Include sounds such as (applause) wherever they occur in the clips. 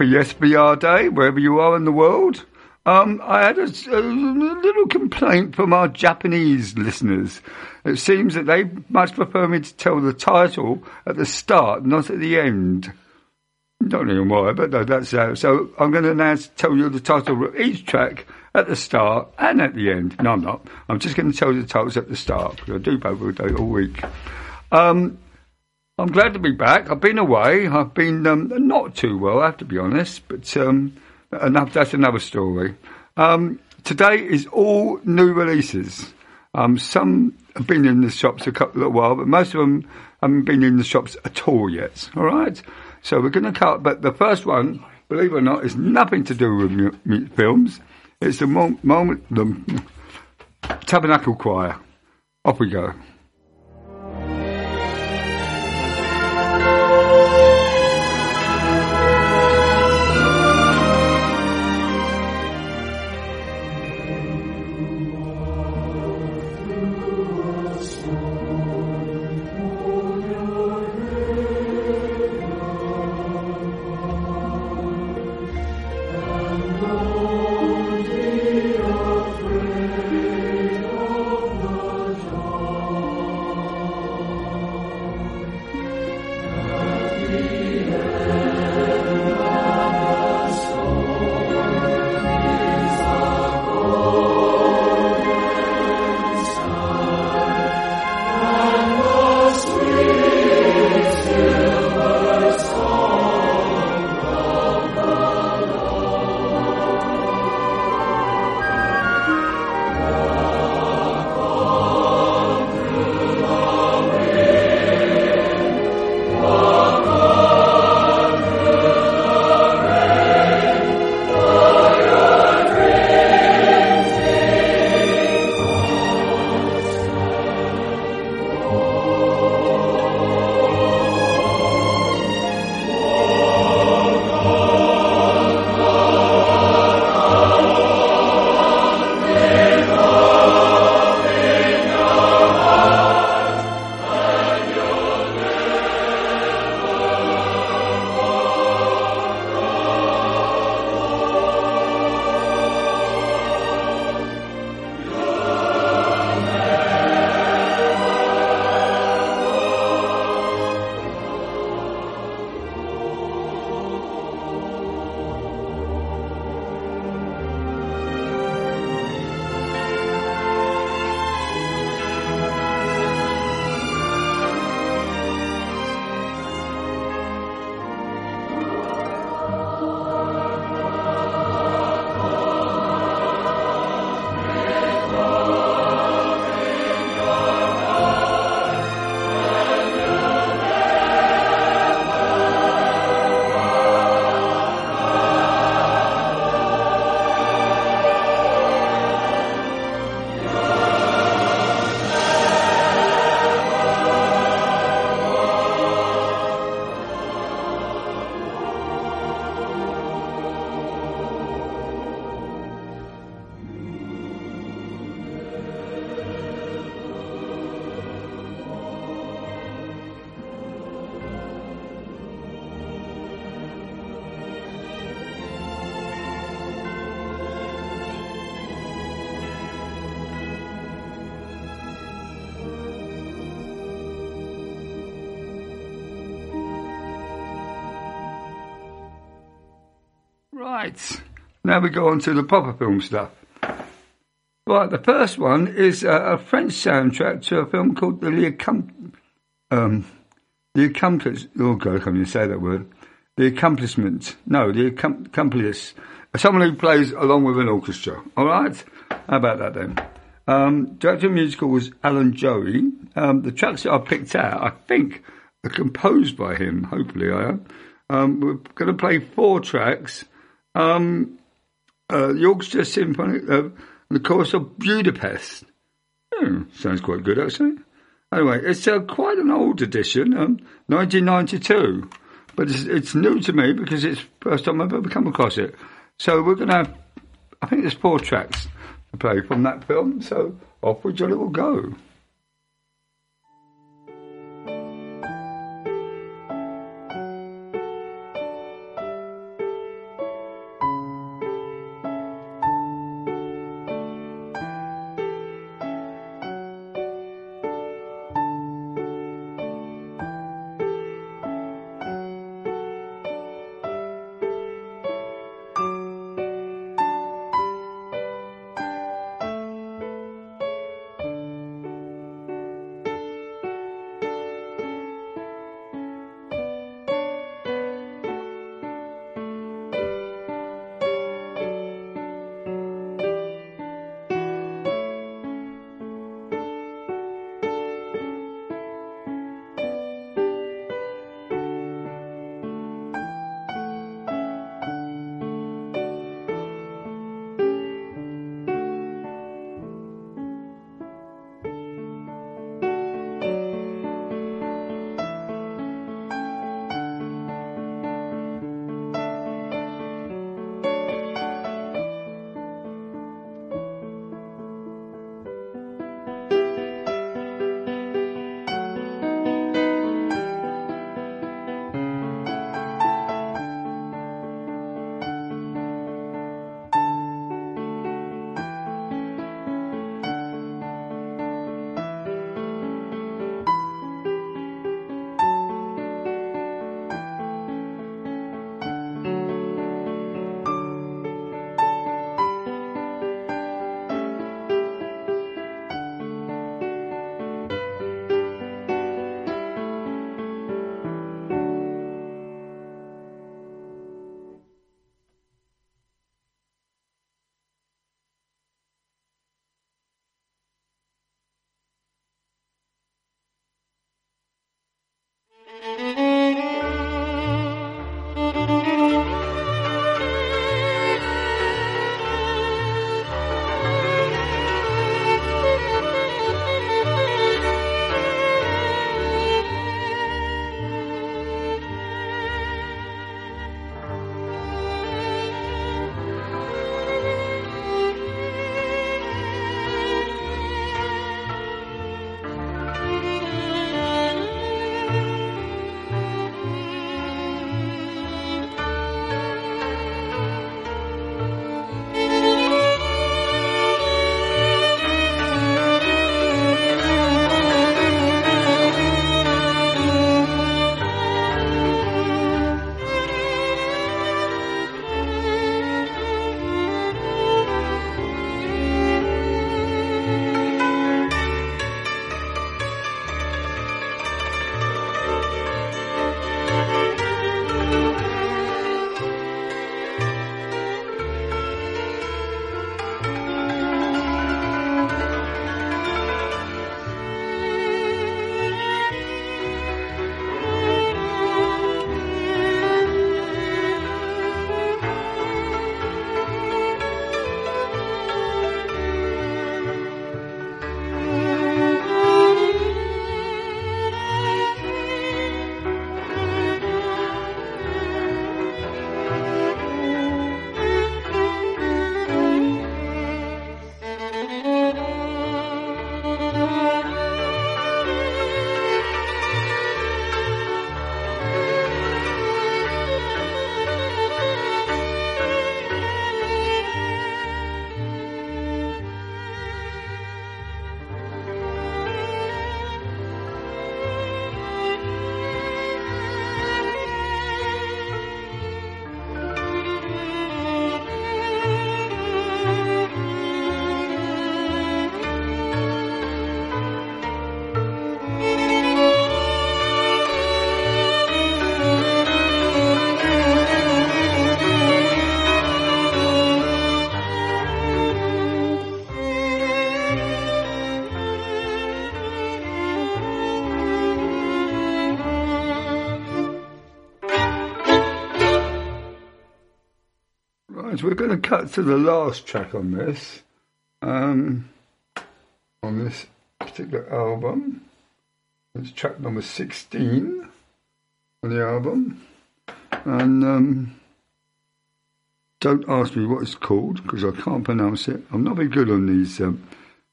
Happy SVR Day, wherever you are in the world. Um, I had a, a, little complaint from our Japanese listeners. It seems that they much prefer me to tell the title at the start, not at the end. Don't know why, but no, that's how. So I'm going to now tell you the title of each track at the start and at the end. No, I'm not. I'm just going to tell you the titles at the start because I do both all week. Um, I'm glad to be back. I've been away. I've been um, not too well, I have to be honest, but um, enough. That's another story. Um, today is all new releases. Um, some have been in the shops a couple of while, but most of them haven't been in the shops at all yet. All right. So we're going to cut, but the first one, believe it or not, is nothing to do with mu- mu- films. It's the moment, the Tabernacle Choir. Off we go. Now we go on to the proper film stuff. Right, the first one is a French soundtrack to a film called The Accom- um, The Accomplice. Oh God, I can't even say that word. The Accomplishment. No, The Accomplice. Someone who plays along with an orchestra. All right? How about that then? Um, director of musical was Alan Joey. Um, the tracks that I picked out, I think, are composed by him. Hopefully, I am. Um, we're going to play four tracks. Um, uh, the Orchestra Symphony, uh, the Chorus of Budapest. Hmm, sounds quite good, actually. Anyway, it's uh, quite an old edition, um, 1992, but it's, it's, new to me because it's the first time I've ever come across it. So we're going to I think there's four tracks to play from that film, so off with your little go. We're going to cut to the last track on this, um, on this particular album. It's track number 16 on the album. And um, don't ask me what it's called because I can't pronounce it. I'm not very good on these um,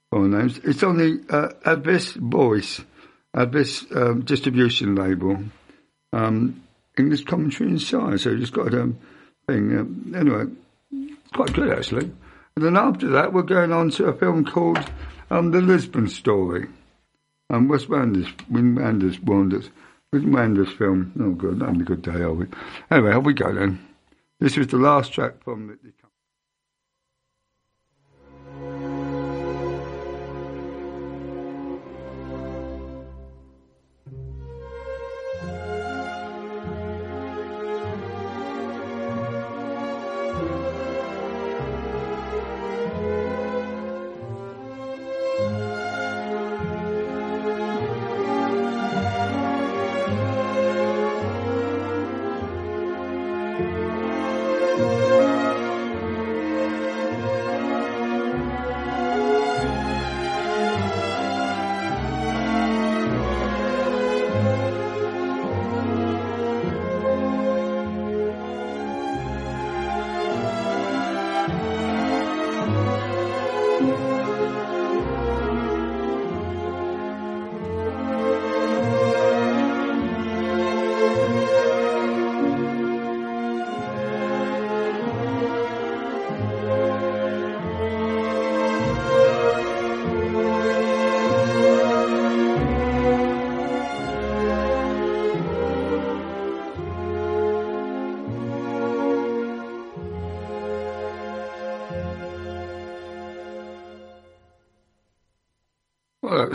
foreign names. It's on the uh, Abyss Voice, Abyss um, distribution label. Um, English commentary inside, so you just got a um, thing. Um, anyway, quite good actually. And then after that, we're going on to a film called um, The Lisbon Story. Um, Wes Wenders, Wim Wenders, Wenders, film. Oh, good, that'll be a good day, are we? Anyway, here we go then. This was the last track from the.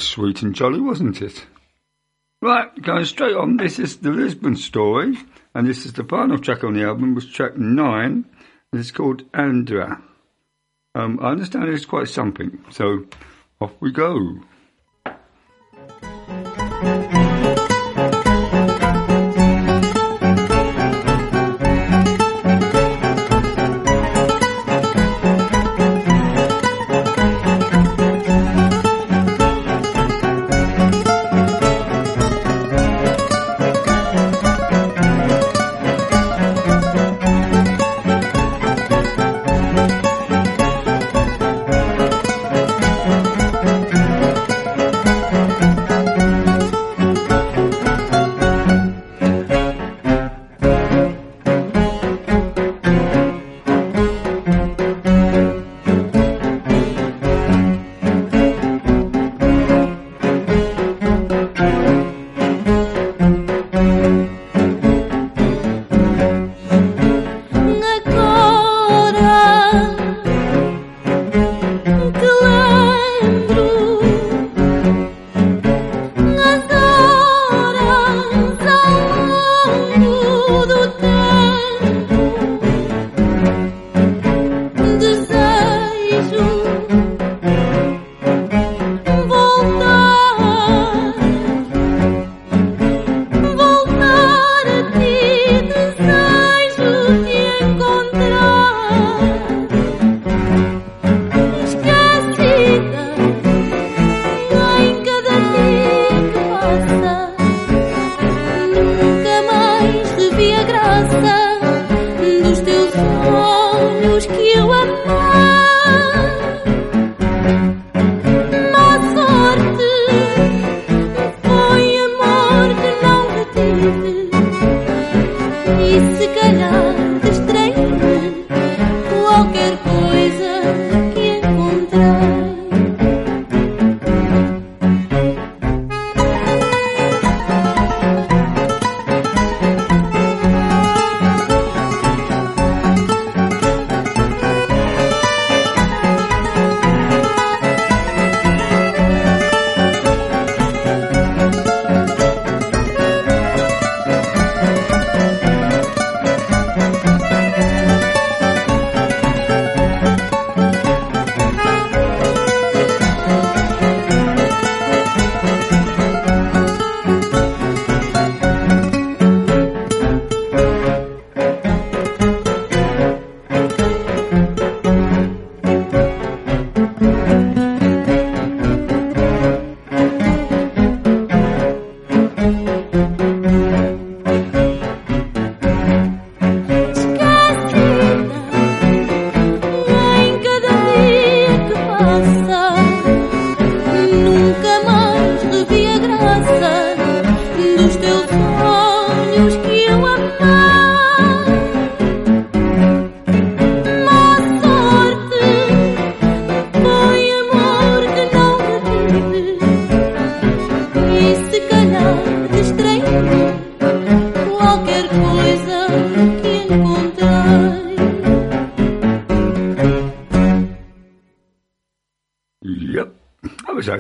Sweet and jolly, wasn't it? Right, going straight on, this is the Lisbon story, and this is the final track on the album, was track nine, and it's called Andra. Um, I understand it's quite something, so off we go.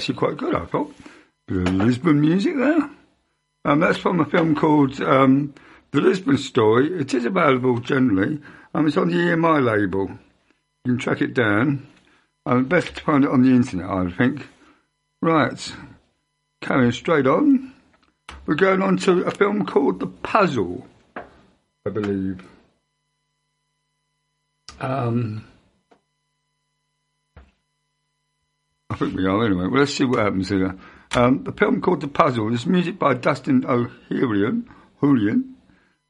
Actually quite good, I thought. Lisbon music there. Um, that's from a film called um, The Lisbon Story. It is available generally. Um, it's on the EMI label. You can track it down. Um, best to find it on the internet, I think. Right, carrying straight on. We're going on to a film called The Puzzle, I believe. Um, I think we are anyway. Well, let's see what happens here. Um, the film called The Puzzle is music by Dustin O'Hurian, Julian,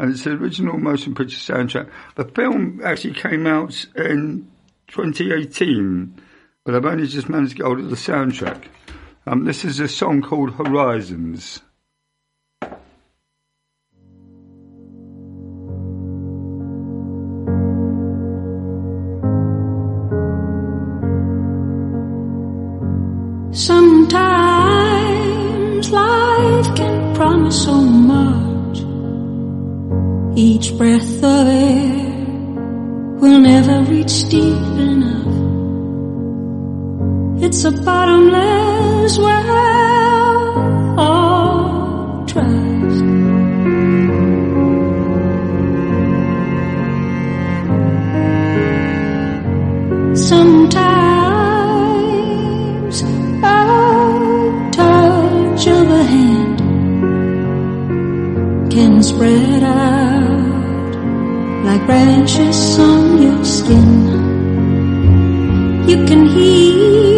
and it's the original motion picture soundtrack. The film actually came out in 2018, but I've only just managed to get hold of the soundtrack. Um, this is a song called Horizons. Sometimes life can promise so much. Each breath of air will never reach deep enough. It's a bottomless well of trust. Sometimes spread out like branches on your skin. You can hear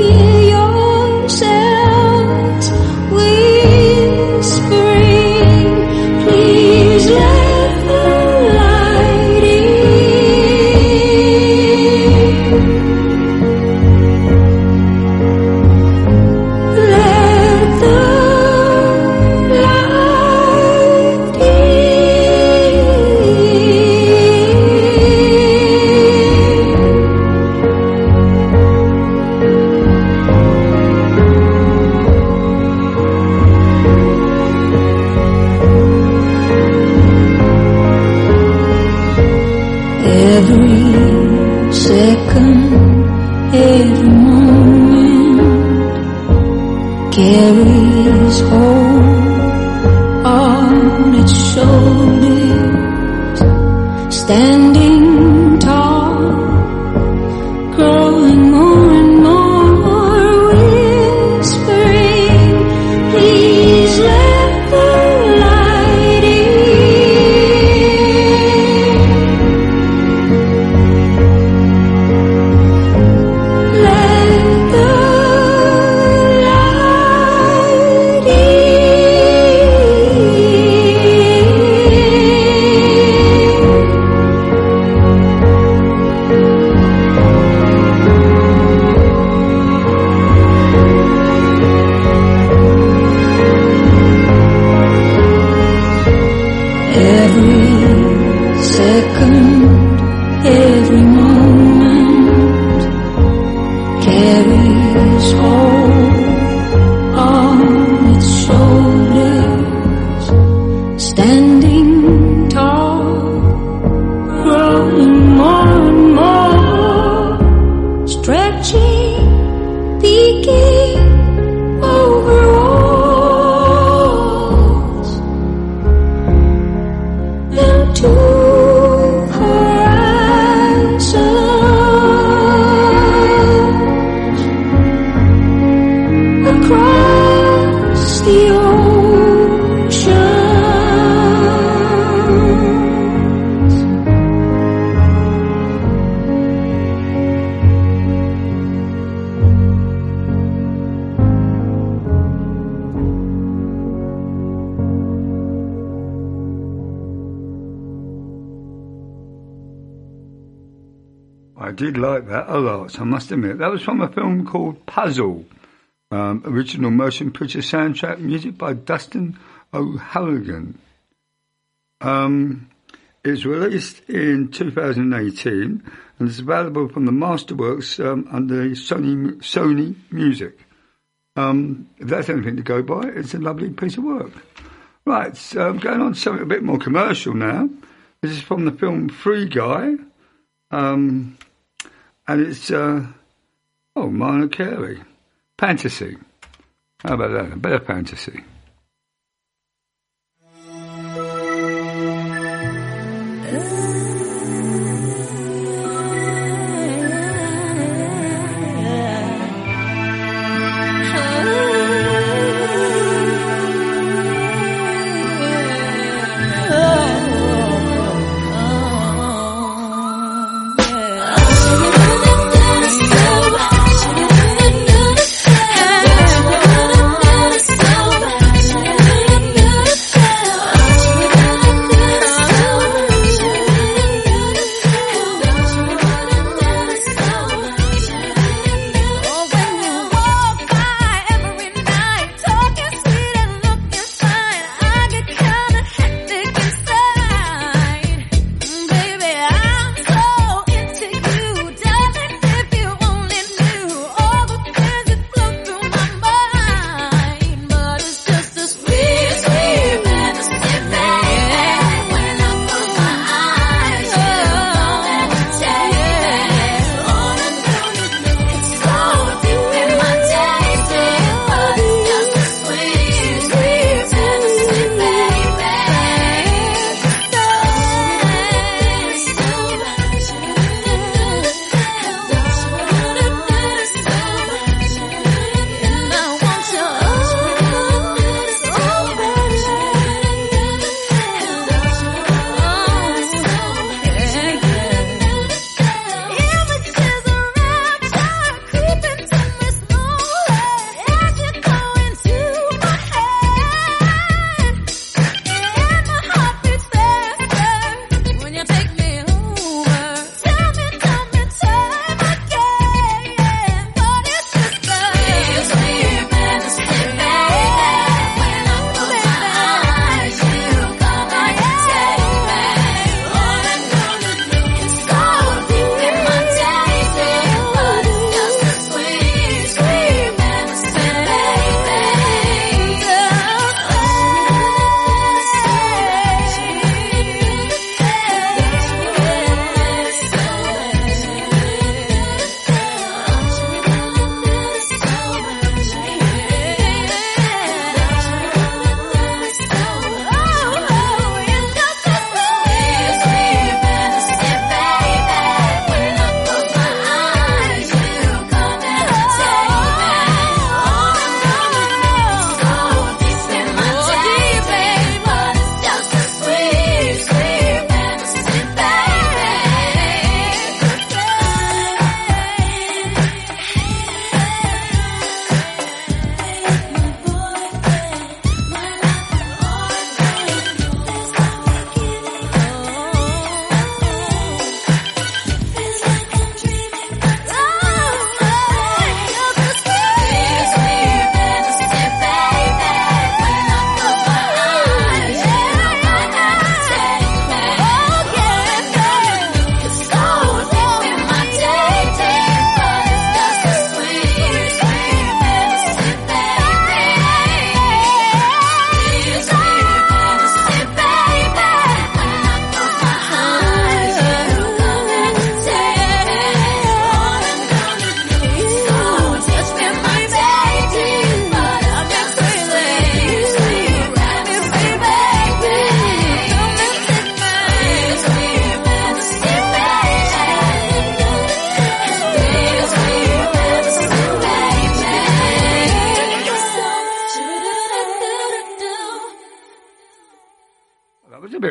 must admit. That was from a film called Puzzle. Um, original motion picture soundtrack, music by Dustin O'Halloran. Um, it's released in 2018 and is available from the Masterworks um, under Sony, Sony Music. Um, if that's anything to go by, it's a lovely piece of work. Right, so I'm going on to something a bit more commercial now. This is from the film Free Guy. Um, and it's, uh, oh, Mariah Carey. Fantasy. How about that? A bit of fantasy.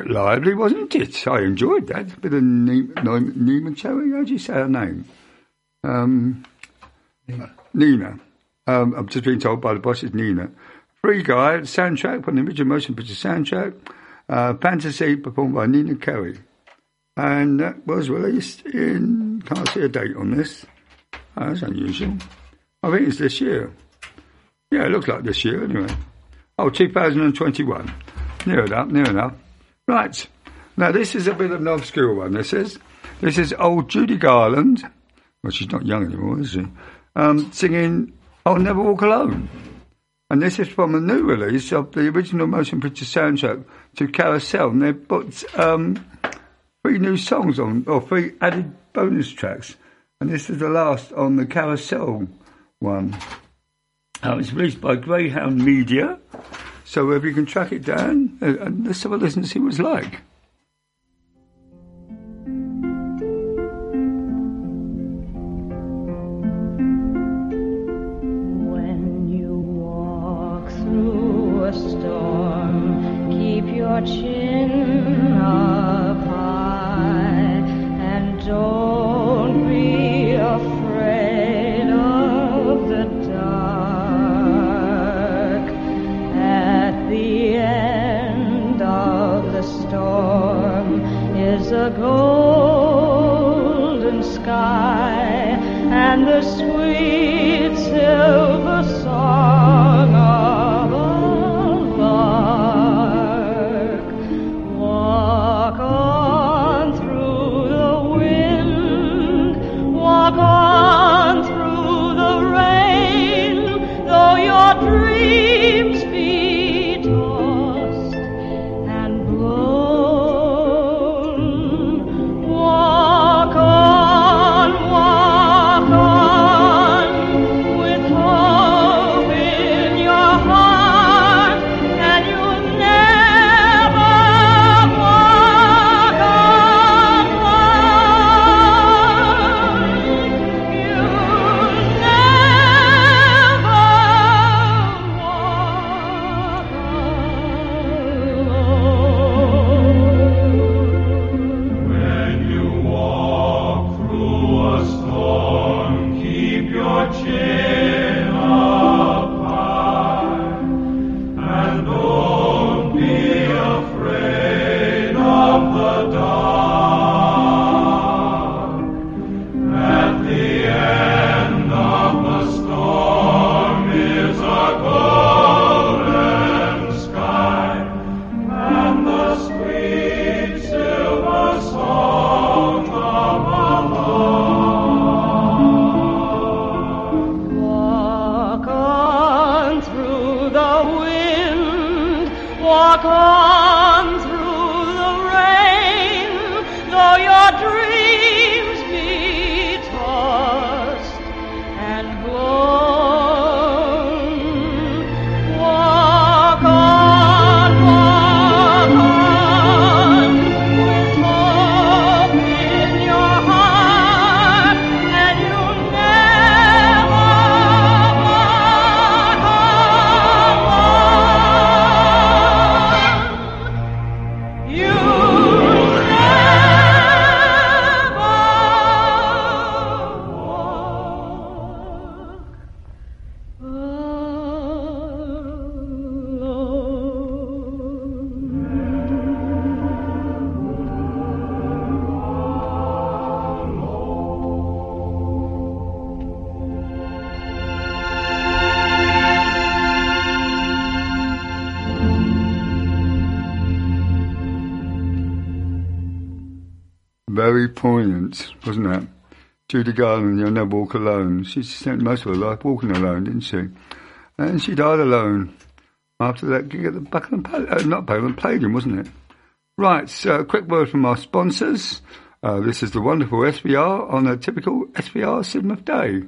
Lively, wasn't it? I enjoyed that. A bit of Nina Cherry, how do you say her name? Um, Nina. Um, I'm just being told by the boss it's Nina. Free Guy, soundtrack from the original motion picture soundtrack. Uh, Fantasy performed by Nina Carey. And that was released in, can't see a date on this. Oh, that's unusual. I think it's this year. Yeah, it looks like this year anyway. Oh, 2021. Near enough, near enough. Right. Now, this is a bit of an obscure one. This is this is old Judy Garland. Well, she's not young anymore, is she? Um, singing "I'll Never Walk Alone," and this is from a new release of the original motion picture soundtrack to Carousel. And they've put um, three new songs on, or three added bonus tracks, and this is the last on the Carousel one. Uh, it's released by Greyhound Media. So if you can track it down, uh, and let's have a listen and see what it's like. When you walk through a storm, keep your chin sky poignant. Judy Garland, You'll Never Walk Alone. She spent most of her life walking alone, didn't she? And she died alone after that gig at the Buckingham Palace, uh, not Buckingham Palladium, wasn't it? Right, so a quick word from our sponsors. Uh, this is the wonderful SVR on a typical SVR Sidmouth day.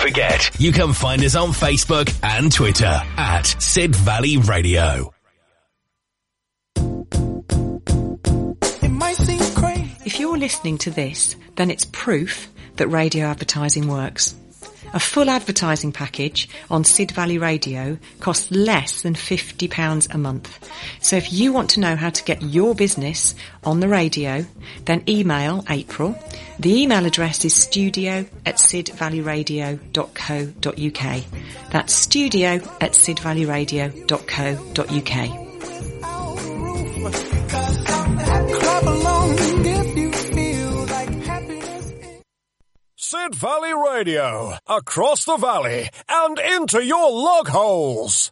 forget you can find us on Facebook and Twitter at Sid Valley Radio. If you're listening to this, then it's proof that radio advertising works. A full advertising package on Sid Valley Radio costs less than £50 a month. So if you want to know how to get your business on the radio, then email April. The email address is studio at sidvalleyradio.co.uk. That's studio at sidvalleyradio.co.uk. Sid Valley Radio, across the valley and into your log holes.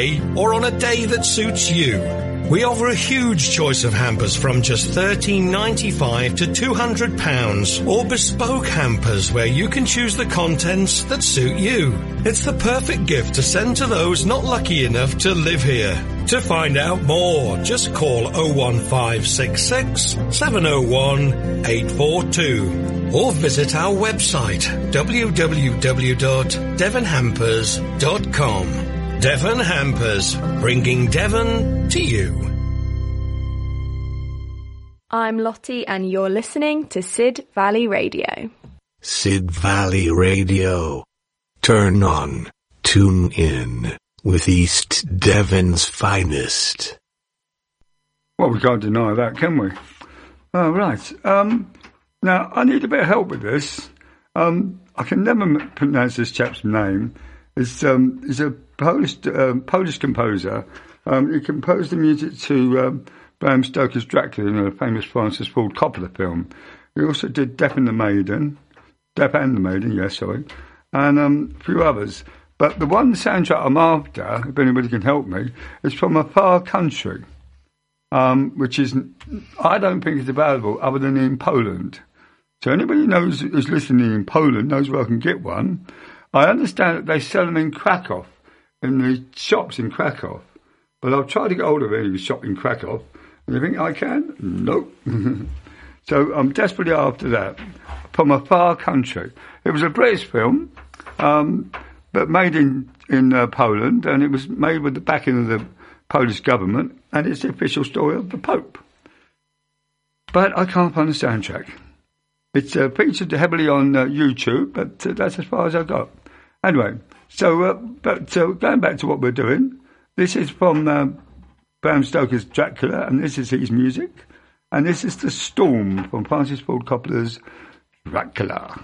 or on a day that suits you. We offer a huge choice of hampers from just $13.95 to £200 or bespoke hampers where you can choose the contents that suit you. It's the perfect gift to send to those not lucky enough to live here. To find out more, just call 01566 701 842 or visit our website www.devonhampers.com. Devon Hampers, bringing Devon to you. I'm Lottie, and you're listening to Sid Valley Radio. Sid Valley Radio. Turn on, tune in with East Devon's finest. Well, we can't deny that, can we? Oh, right. Um, now, I need a bit of help with this. Um, I can never pronounce this chap's name. It's, um, he's a Polish, um, Polish composer. Um, he composed the music to um, Bram Stoker's Dracula in a famous Francis Ford Coppola film. He also did Death and the Maiden, Death and the Maiden, yes, sorry, and um, a few others. But the one soundtrack I'm after, if anybody can help me, is from a far country, which is, I don't think it's available other than in Poland. So anybody knows who's listening in Poland knows where I can get one. I understand that they sell them in Krakow, in the shops in Krakow. But I've tried to get hold of any shop in Krakow. And you think I can? Nope. (laughs) so I'm desperately after that. From a far country. It was a British film, um, but made in, in uh, Poland, and it was made with the backing of the Polish government, and it's the official story of the Pope. But I can't find the soundtrack. It's uh, featured heavily on uh, YouTube, but uh, that's as far as I've got. Anyway, so uh, but so going back to what we're doing, this is from uh, Bram Stoker's Dracula, and this is his music, and this is the Storm from Francis Ford Coppola's Dracula.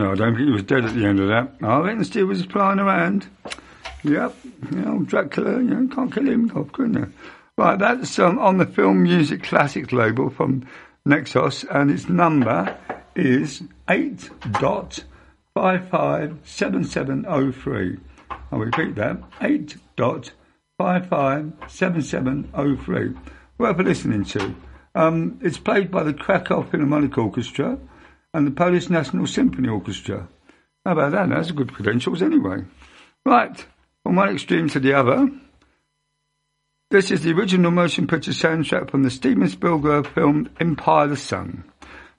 Know, I don't think he was dead at the end of that. I reckon still was flying around. Yep, you know, Dracula, you know, can't kill him off, couldn't you? Right, that's um, on the Film Music Classics label from Naxos, and its number is 8.557703. I'll repeat that, 8.557703. Worth listening to. Um, it's played by the Krakow Philharmonic Orchestra and the Polish National Symphony Orchestra. How about that? That's good credentials anyway. Right, from one extreme to the other. This is the original motion picture soundtrack from the Steven Spielberg film Empire the Sun.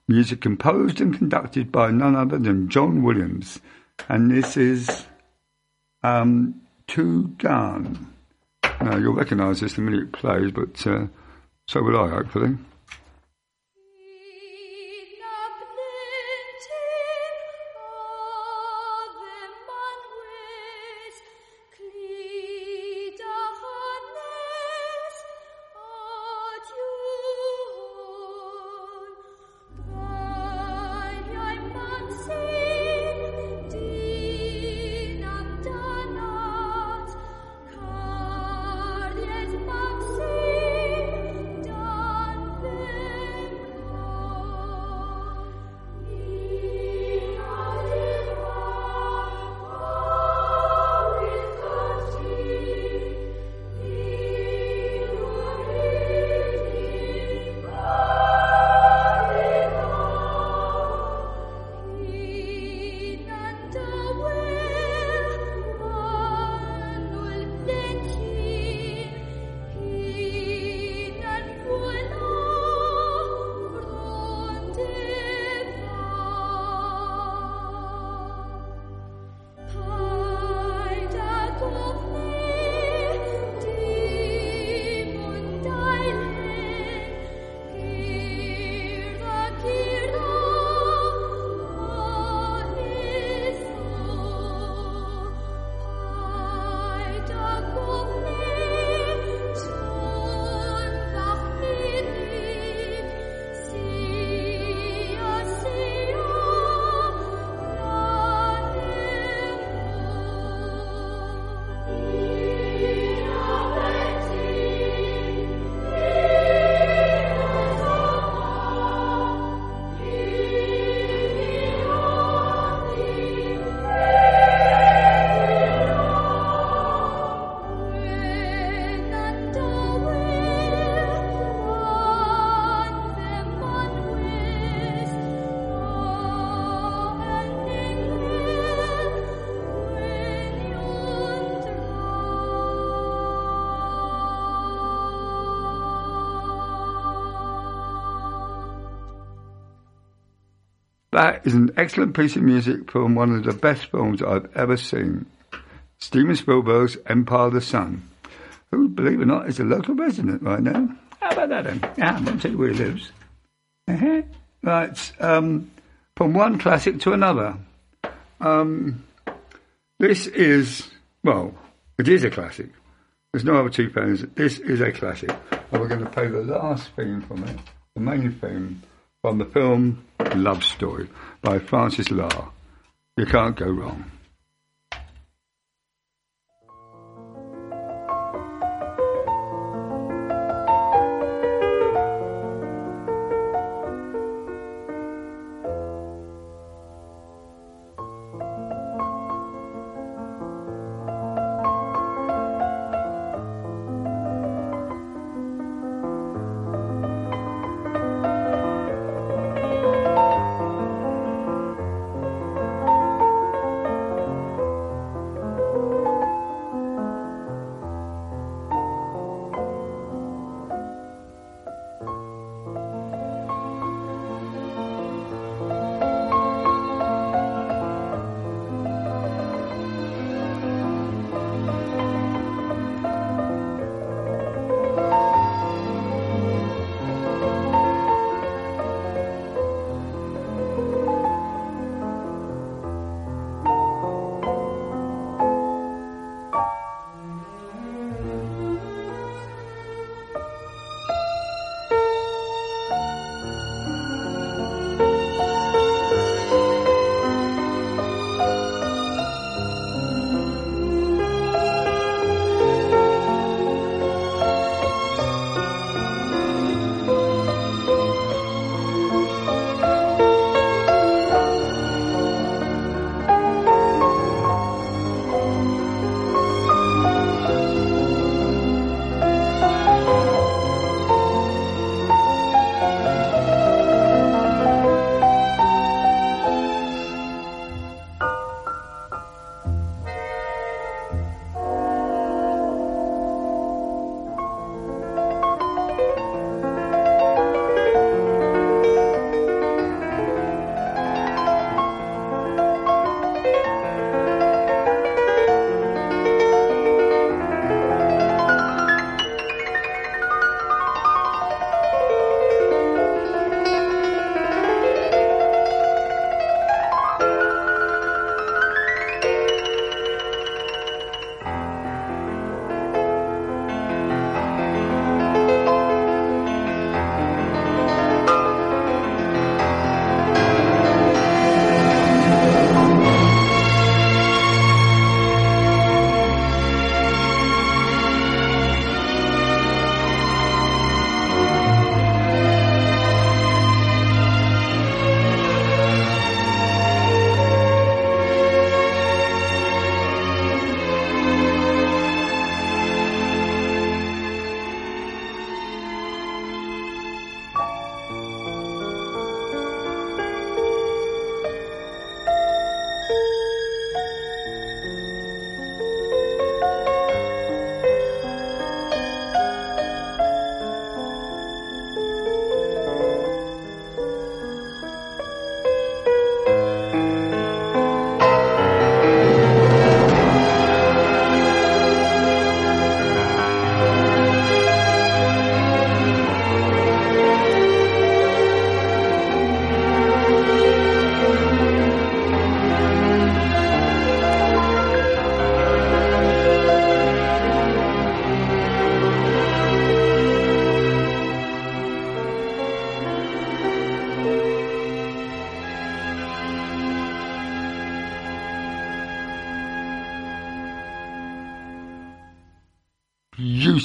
Music composed and conducted by none other than John Williams. And this is um, Two Gun. Now, you'll recognise this the minute it plays, but uh, so will I, hopefully. That is an excellent piece of music from one of the best films I've ever seen. Steven Spielberg's Empire of the Sun, who, believe it or not, is a local resident right now. How about that then? Yeah, I won't tell you where he lives. Uh-huh. Right, um, from one classic to another. Um, this is, well, it is a classic. There's no other two fans. This is a classic. And we're going to play the last theme from it, the main theme from the film Love Story by Francis Lai. You can't go wrong.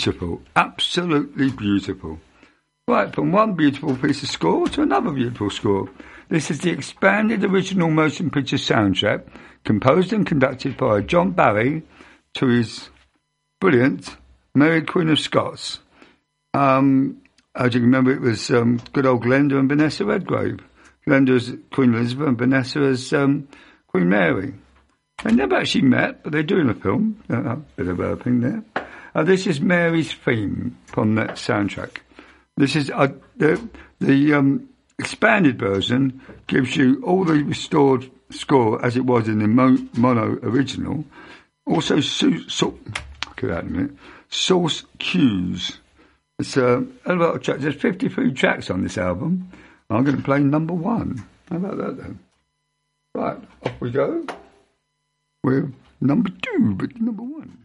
Beautiful, absolutely beautiful. Right, from one beautiful piece of score to another beautiful score. This is the expanded original motion picture soundtrack, composed and conducted by John Barry to his brilliant Mary Queen of Scots. Um, as you remember, it was um, good old Glenda and Vanessa Redgrave. Glenda as Queen Elizabeth and Vanessa as um, Queen Mary. They never actually met, but they do doing a film. Uh, a bit of burping there. Uh, this is Mary's theme from that soundtrack. This is uh, the the um, expanded version gives you all the restored score as it was in the mo- mono original. Also, su- a minute. Source cues. It's uh, a lot of tracks. There's 53 tracks on this album. I'm going to play number one. How about that then? Right, off we go. We're number two, but number one.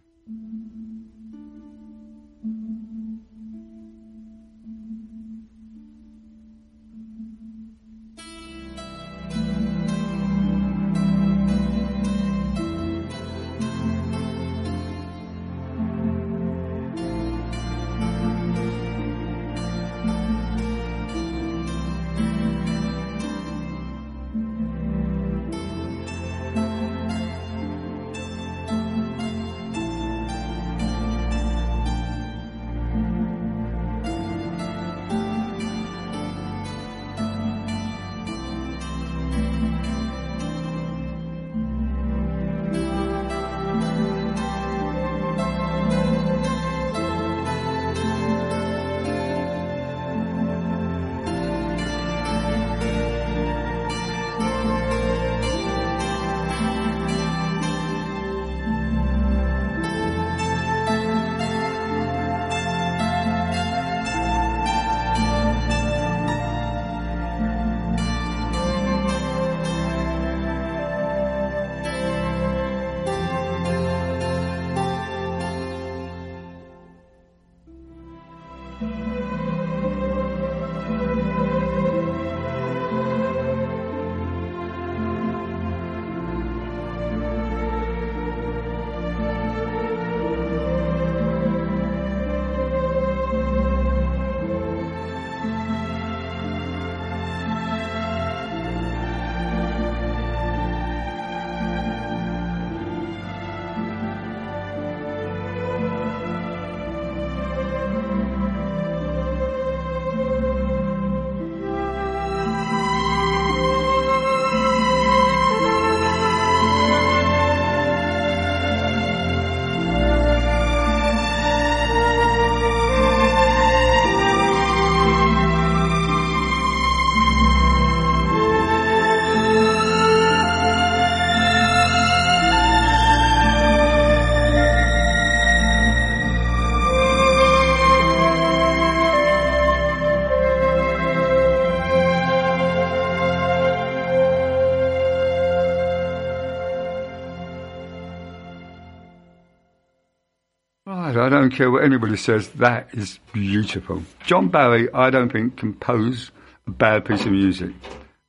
I don't care what anybody says, that is beautiful. John Barry, I don't think, composed a bad piece of music.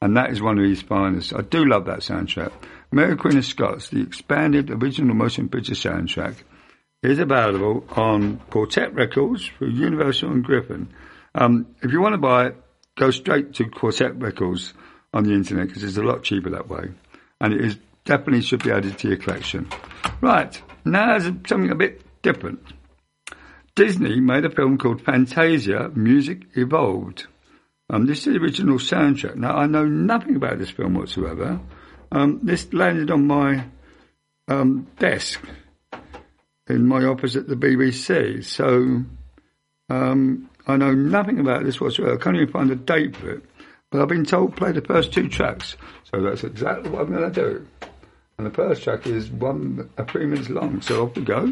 And that is one of his finest. I do love that soundtrack. Mary Queen of Scots, the expanded original motion picture soundtrack, is available on Quartet Records for Universal and Griffin. Um, if you want to buy it, go straight to Quartet Records on the internet because it's a lot cheaper that way. And it is definitely should be added to your collection. Right, now there's something a bit different. Disney made a film called Fantasia Music Evolved. Um, this is the original soundtrack. Now, I know nothing about this film whatsoever. Um, this landed on my um, desk in my office at the BBC. So um, I know nothing about this whatsoever. I can't even find a date for it. But I've been told play the first two tracks. So that's exactly what I'm going to do. And the first track is one, uh, three minutes long. So off we go.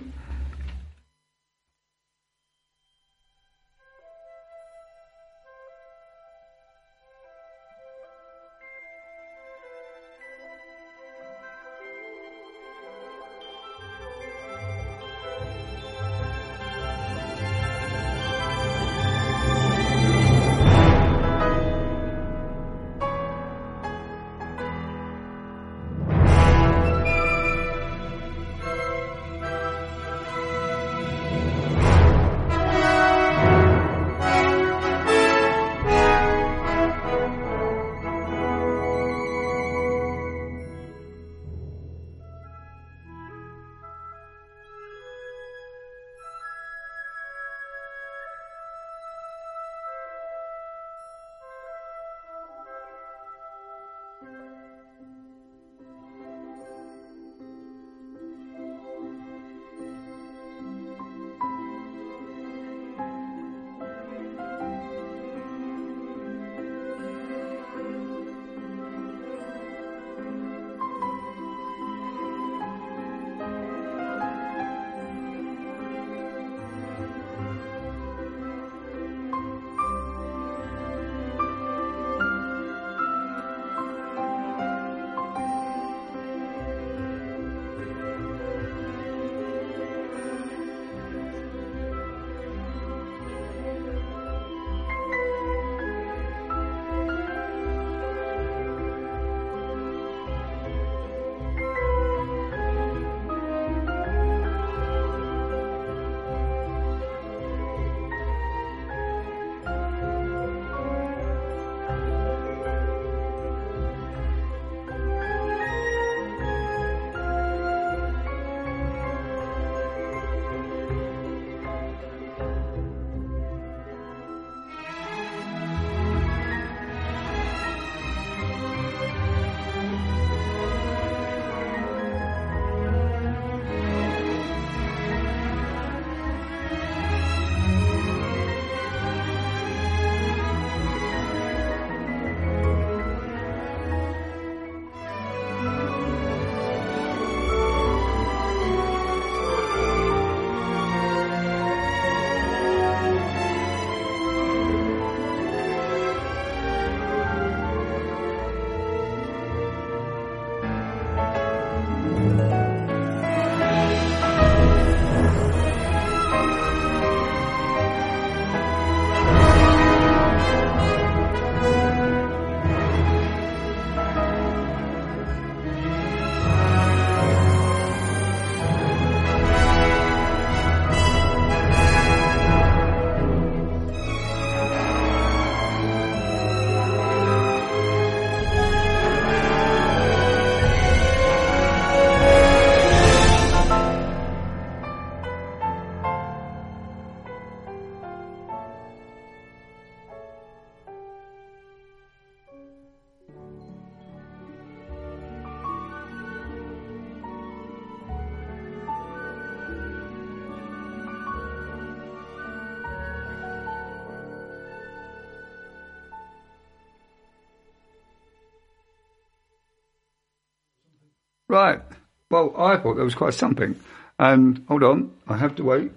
Right. Well, I thought that was quite something. And hold on, I have to wait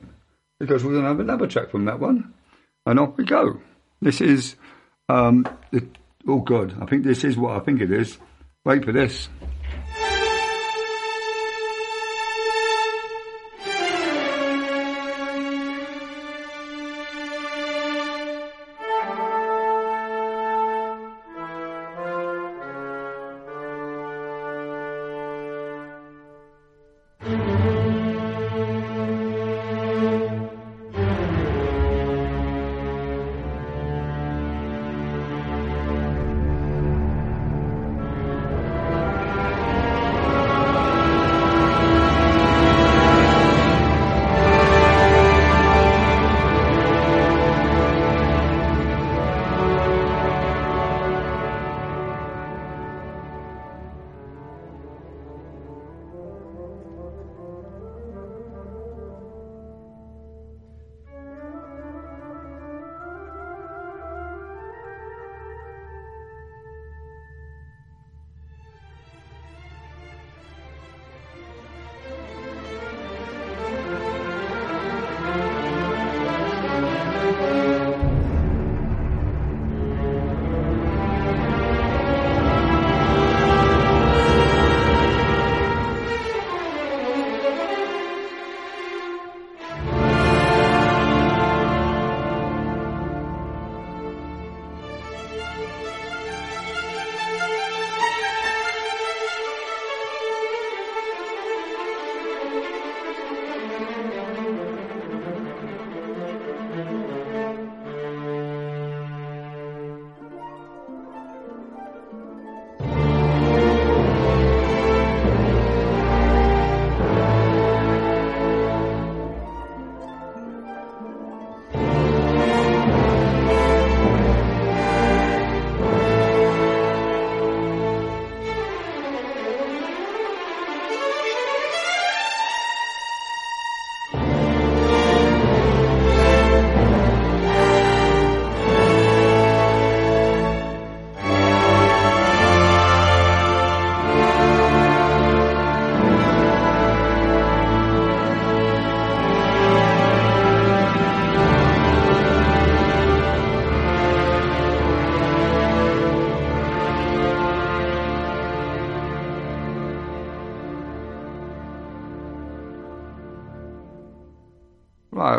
because we're going to have another track from that one. And off we go. This is, um, the, oh God, I think this is what I think it is. Wait for this.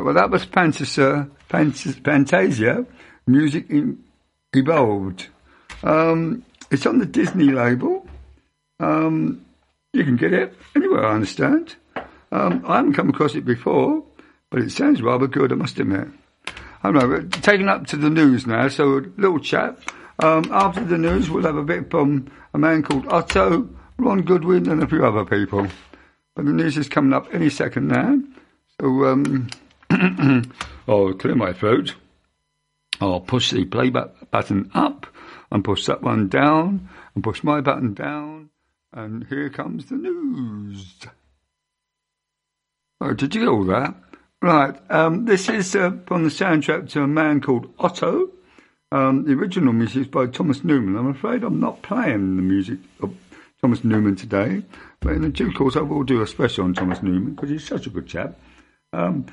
Well, that was Fantasia, Fantas- Fantasia Music Evolved. Um, it's on the Disney label. Um, you can get it anywhere, I understand. Um, I haven't come across it before, but it sounds rather good, I must admit. I don't know, we're taking up to the news now, so a little chat. Um, after the news, we'll have a bit from a man called Otto, Ron Goodwin, and a few other people. But the news is coming up any second now. So, um, (clears throat) I'll clear my throat. I'll push the play bu- button up and push that one down and push my button down. And here comes the news. Oh, did you get all that? Right. Um, this is uh, from the soundtrack to a man called Otto. Um, the original music is by Thomas Newman. I'm afraid I'm not playing the music of Thomas Newman today, but in due course I will do a special on Thomas Newman because he's such a good chap. Um,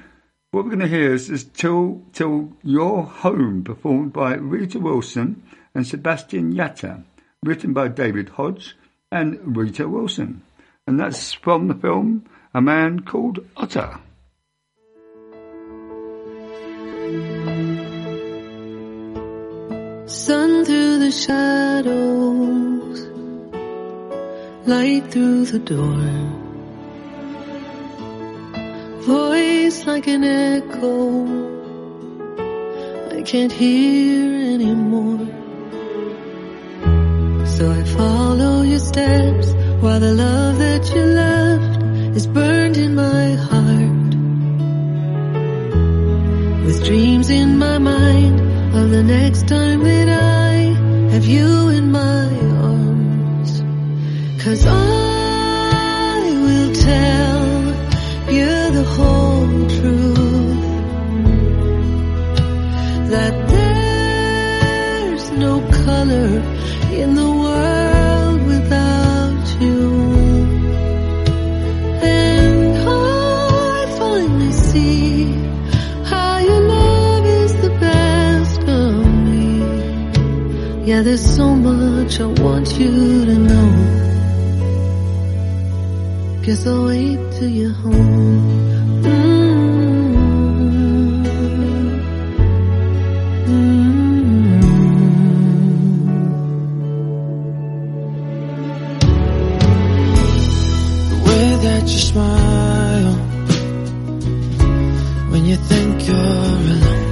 what we're going to hear is, is Till, Till Your Home, performed by Rita Wilson and Sebastian Yatra, written by David Hodge and Rita Wilson. And that's from the film A Man Called Otto. Sun through the shadows, light through the door. Voice like an echo, I can't hear anymore. So I follow your steps while the love that you left is burned in my heart. With dreams in my mind of the next time that I have you in my arms. Cause I that there's no color in the world without you. And I finally see how your love is the best of me. Yeah, there's so much I want you to know. Guess I'll wait till you're home. Smile when you think you're alone.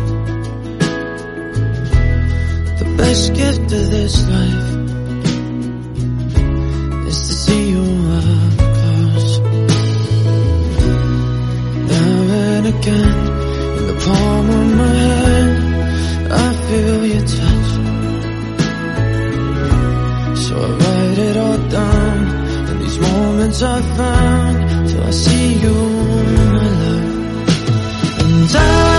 The best gift of this life is to see you up close. Now and again, in the palm of my hand, I feel your touch. So I write it all down in these moments I found I see you, my love. And I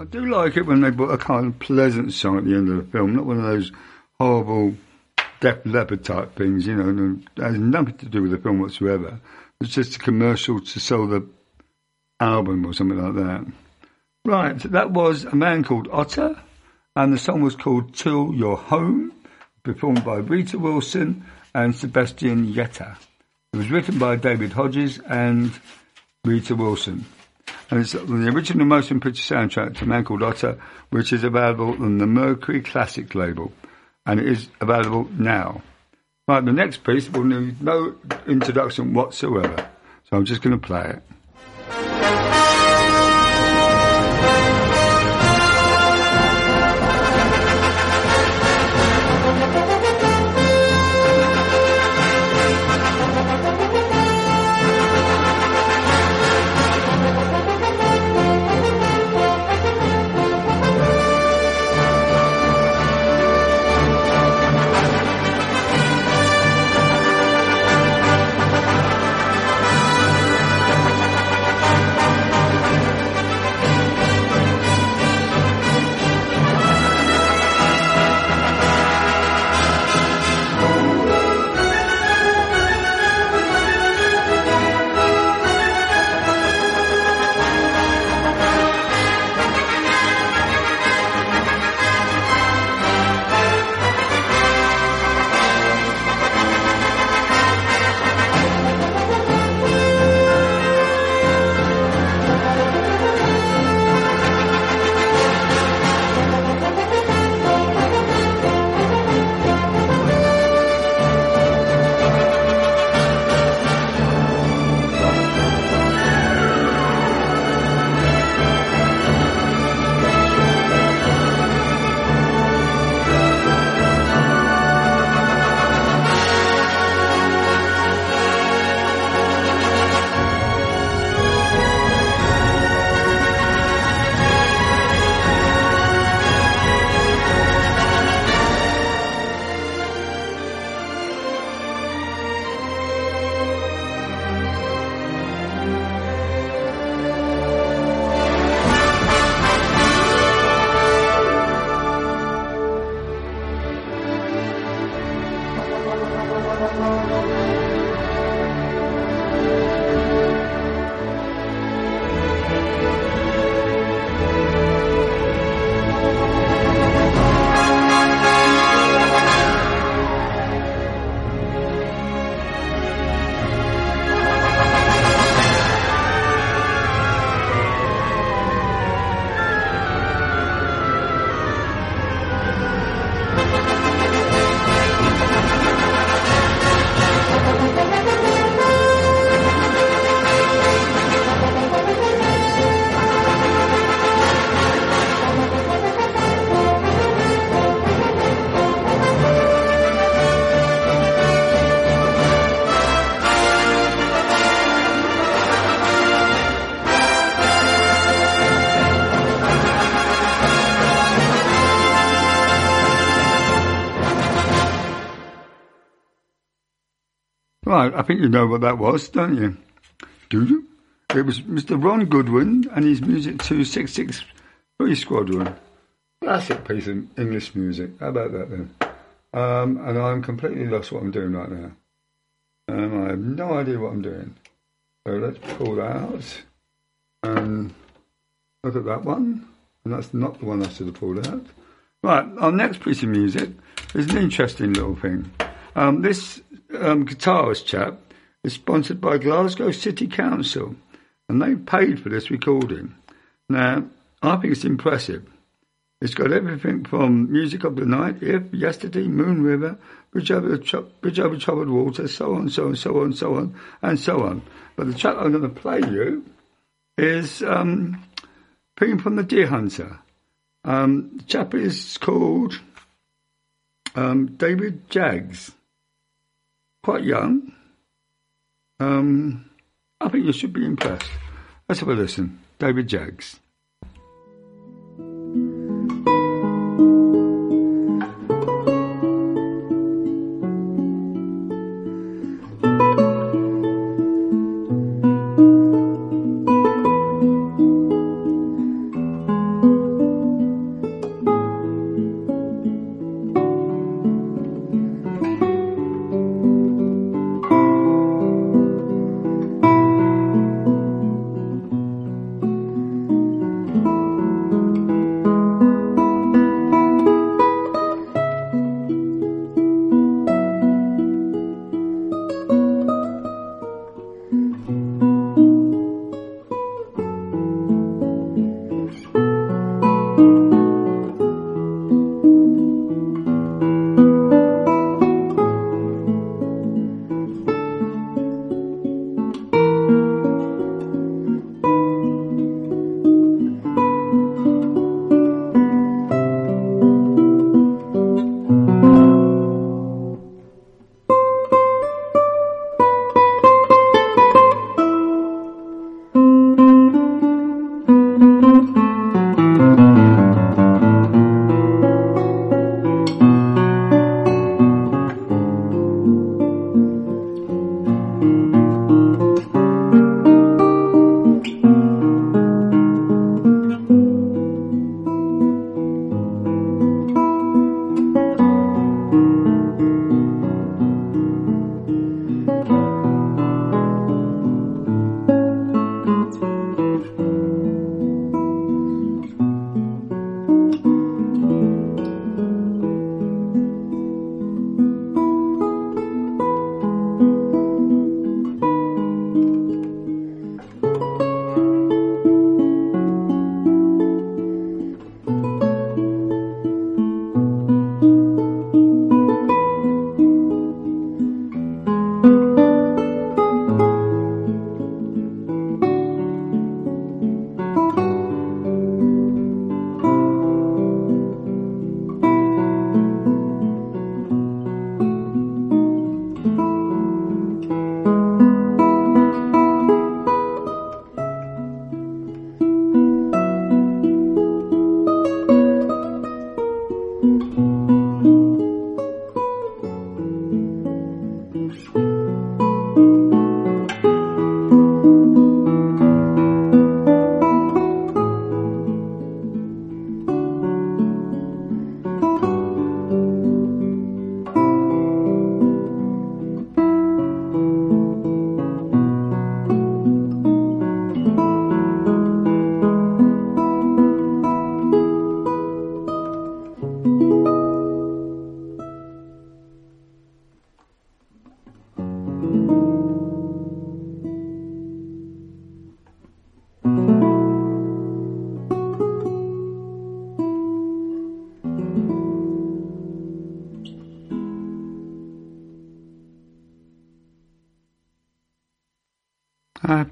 I do like it when they put a kind of pleasant song at the end of the film, not one of those horrible Def Leppard type things, you know, and it has nothing to do with the film whatsoever. It's just a commercial to sell the album or something like that. Right, that was a man called Otto, and the song was called Till You're Home, performed by Rita Wilson and Sebastian Yatra. It was written by David Hodges and Rita Wilson. And it's the original motion picture soundtrack to Man Called Otto, which is available on the Mercury Classic label. And it is available now. Right, the next piece will need no introduction whatsoever. So I'm just going to play it. Right, I think you know what that was, don't you? Do you? It was Mr. Ron Goodwin and his music to 633 Squadron. Classic piece of English music. How about that then? Um, and I'm completely lost what I'm doing right now. Um, I have no idea what I'm doing. So let's pull that out and look at that one. And that's not the one I should have pulled out. Right, our next piece of music is an interesting little thing. Um, this um, guitarist chap is sponsored by Glasgow City Council, and they paid for this recording. Now, I think it's impressive. It's got everything from Music of the Night, If, Yesterday, Moon River, Bridge Over, Bridge Over Troubled Water, so on, so on, so on, so on, and so on. But the track I'm going to play you is um, from the Deer Hunter. Um, the chap is called um, David Jaggs. Quite young. Um, I think you should be impressed. Let's have a listen. David Jaggs.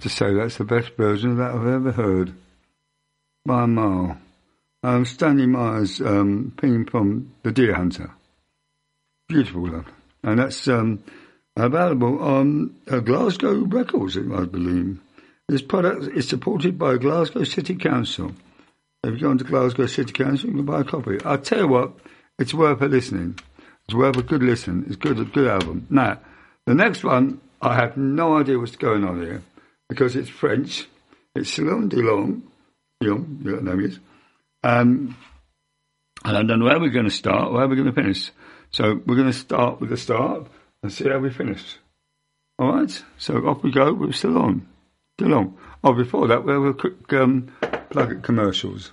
To say that's the best version of that I've ever heard. By a mile. Um, Stanley Myers um, pinging from The Deer Hunter. Beautiful love. And that's um, available on uh, Glasgow Records, I believe. This product is supported by Glasgow City Council. If you go into Glasgow City Council, you can buy a copy. I'll tell you what, it's worth a listening. It's worth a good listen. It's good, a good album. Now, the next one I have no idea what's going on here because it's French. It's Celine Dion, Dion, your name is. Um, and I don't know how we're going to start where we're going to finish. So we're going to start with the start and see how we finish. All right. So off we go. We're still on. Still. Oh, before that, we'll have a quick um, plug at commercials.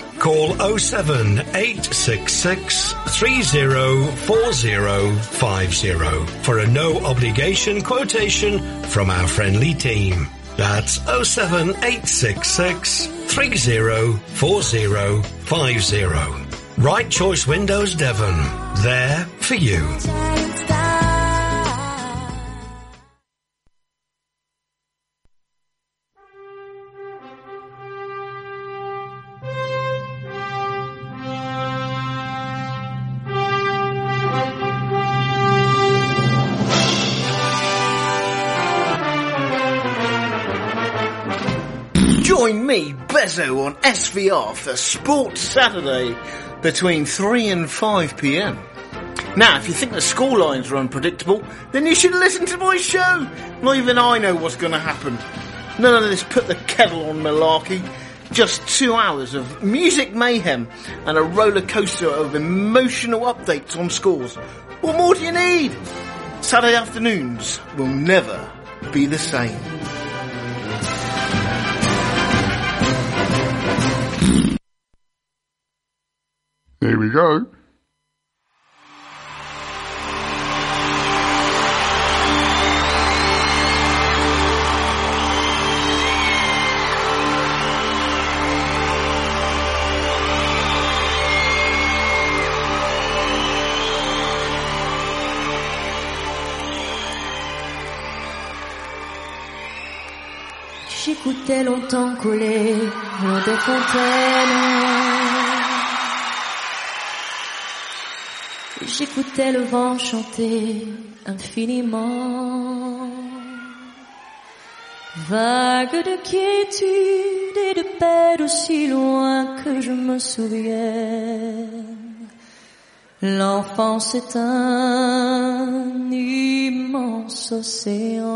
Call 07866 304050 for a no obligation quotation from our friendly team. That's 07866 304050. Right Choice Windows Devon. There for you. On SVR for Sports Saturday between 3 and 5 pm. Now, if you think the score lines are unpredictable, then you should listen to my show. Not even I know what's going to happen. None of this put the kettle on malarkey. Just two hours of music mayhem and a roller coaster of emotional updates on scores. What more do you need? Saturday afternoons will never be the same. Here we go. J'écoutais longtemps couler l'eau des fontaines. J'écoutais le vent chanter infiniment. Vague de quiétude et de paix d'aussi loin que je me souviens. L'enfance est un immense océan.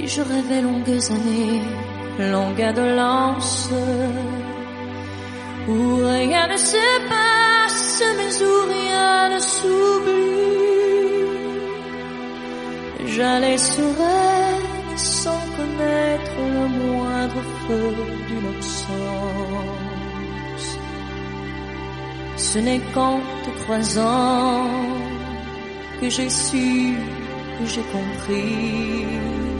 Et je rêvais longues années, longues indolences où rien ne se passe, mais où rien ne s'oublie. J'allais sur elle sans connaître le moindre feu d'innocence. Ce n'est qu'en te croisant que j'ai su, que j'ai compris.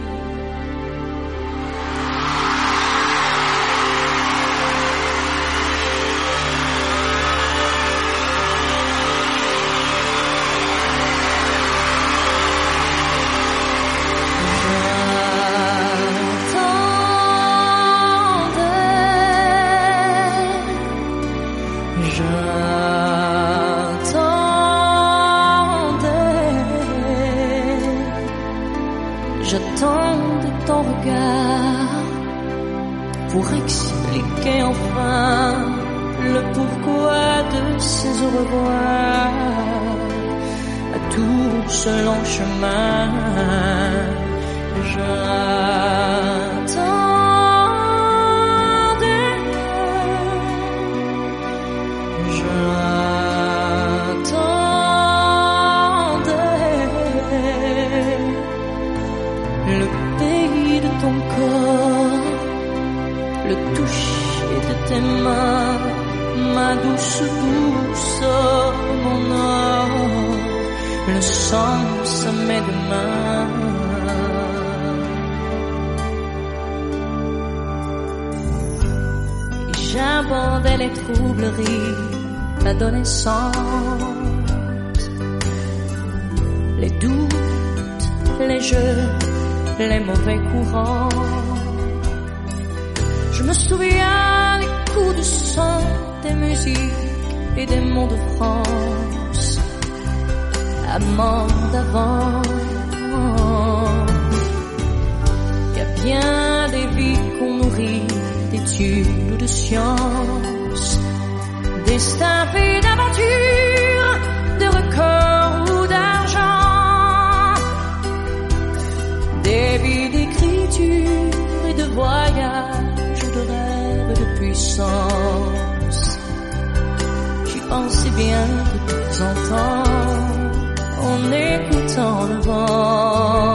En écoutant le vent.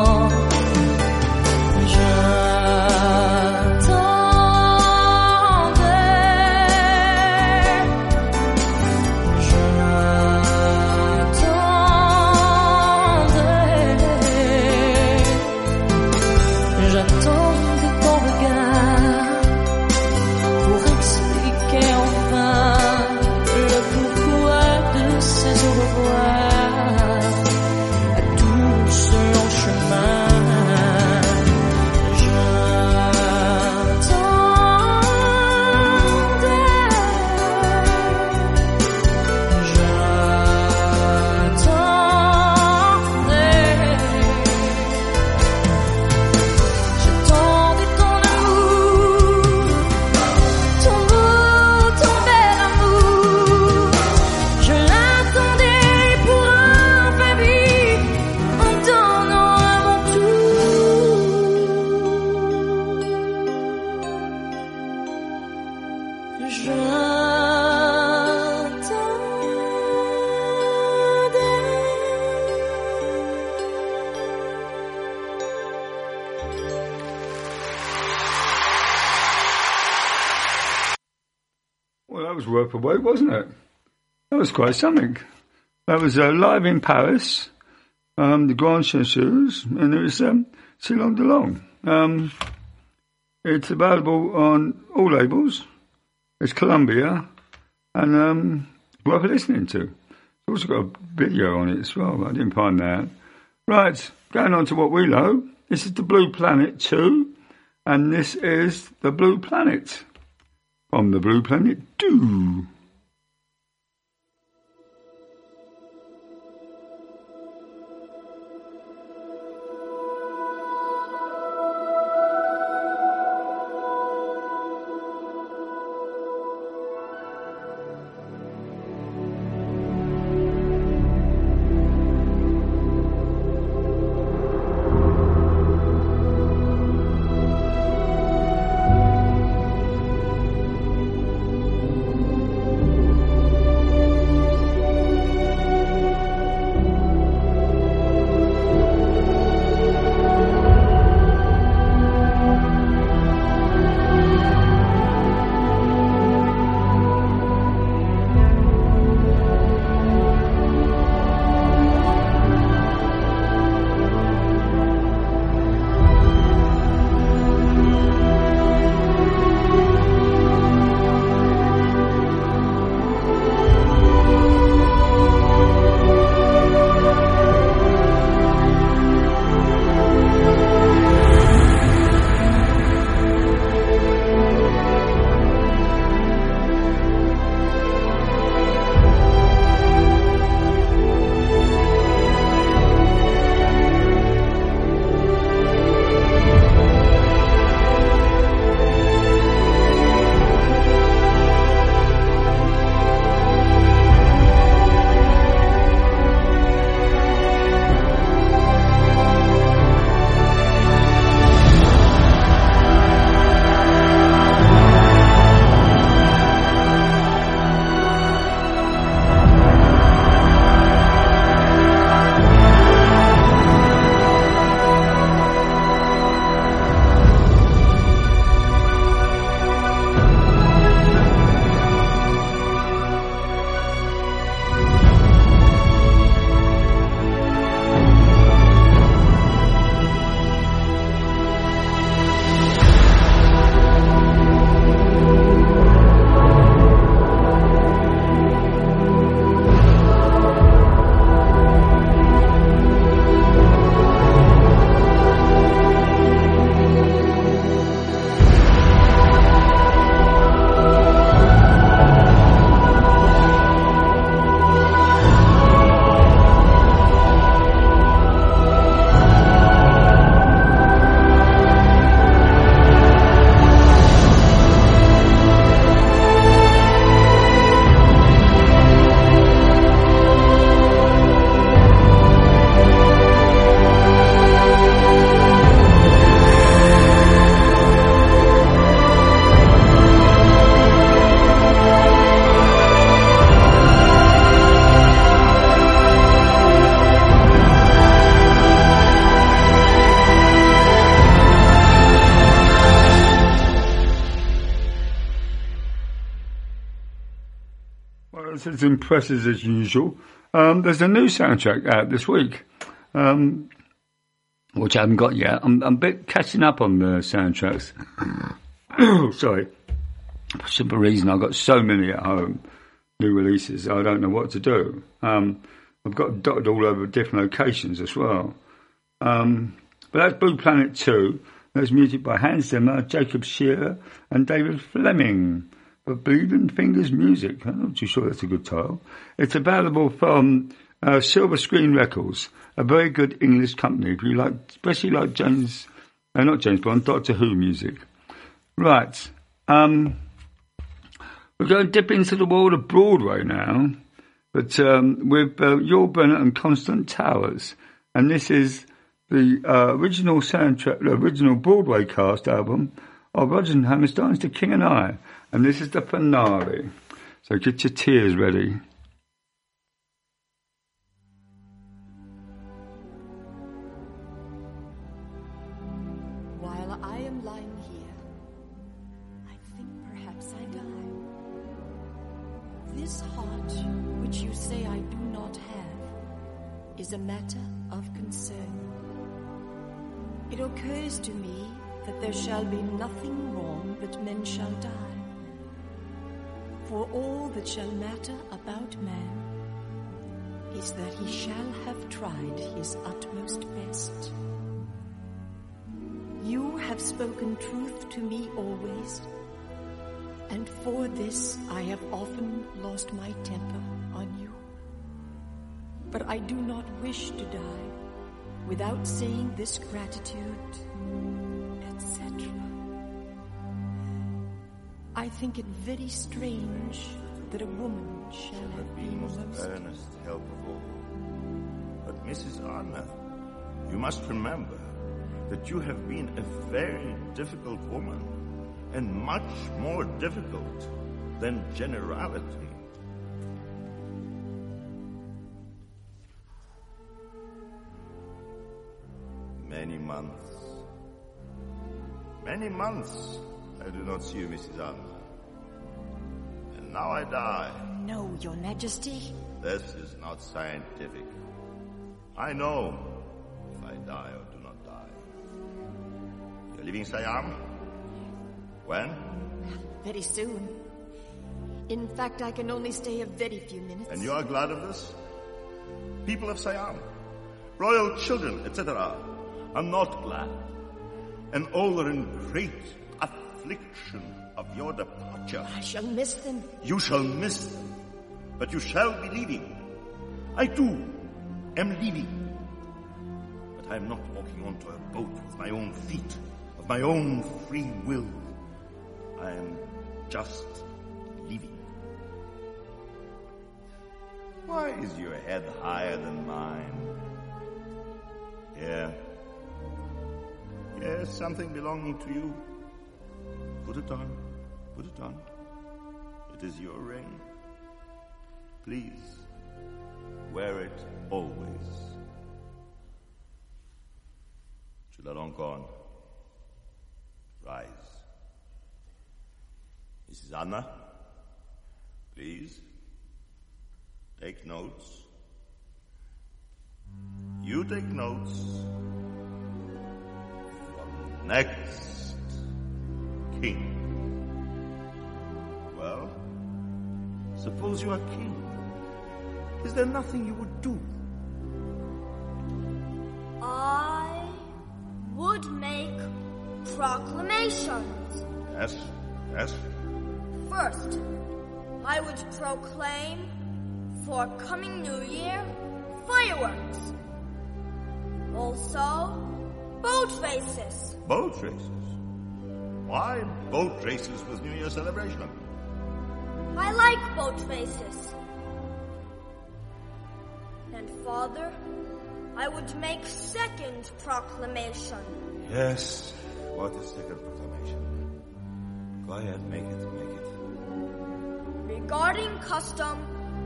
Quite something. That was uh, live in Paris, um, the Grand Chasseurs, and it was um, Silong DeLong. Um, it's available on all labels. It's Columbia, and um, worth listening to. It's also got a video on it as well, but I didn't find that. Right, going on to what we know. This is the Blue Planet 2, and this is the Blue Planet from the Blue Planet 2. That's as impressive as usual. Um, there's a new soundtrack out this week, um, which I haven't got yet. I'm, I'm a bit catching up on the soundtracks. (coughs) Sorry. For simple reason, I've got so many at home, new releases, I don't know what to do. Um, I've got dotted all over different locations as well. Um, but that's Blue Planet 2. There's music by Hans Zimmer, Jacob Shearer, and David Fleming. But Bleeding Fingers Music. I'm not too sure that's a good title. It's available from uh, Silva Screen Records, a very good English company. If you like, especially like James, uh, not James Bond, Doctor Who music. Right. Um, we're going to dip into the world of Broadway now, but um, with uh, Yul Brynner and Constance Towers, and this is the uh, original soundtrack, the original Broadway cast album of Rodgers and Hammerstein's The King and I, and this is the finale. So get your tears ready. While I am lying here, I think perhaps I die. This heart, which you say I do not have, is a matter of concern. It occurs to me that there shall be nothing wrong but men shall die. For all that shall matter about man is that he shall have tried his utmost best. You have spoken truth to me always, and for this I have often lost my temper on you. But I do not wish to die without saying this gratitude, etc. I think it very strange that a woman shall have been most earnest help of all. But Mrs. Anna, you must remember that you have been a very difficult woman, and much more difficult than generality. Many months, many months I do not see you, Mrs. Anna. And now I die. No, Your Majesty. This is not scientific. I know if I die or do not die. You're leaving Siam? When? Very soon. In fact, I can only stay a very few minutes. And you are glad of this? People of Siam, royal children, etc., are not glad. And all are in great affliction of your departure. I shall miss them. You shall miss them, but you shall be leaving. I too am leaving. But I am not walking onto a boat with my own feet, of my own free will. I am just leaving. Why is your head higher than mine? Here. Here's something belonging to you. Put it on. Put it on. It is your ring. Please, wear it always. Encore. Rise. Mrs. Anna, please, take notes. You take notes. From next king. Well, suppose you are king. Is there nothing you would do? I would make proclamations. Yes, yes. First, I would proclaim for coming New Year fireworks. Also, boat races. Boat races. Why boat races with New Year celebration? I like boat races. And father, I would make second proclamation. Yes. What is second proclamation? Go ahead, make it, make it. Regarding custom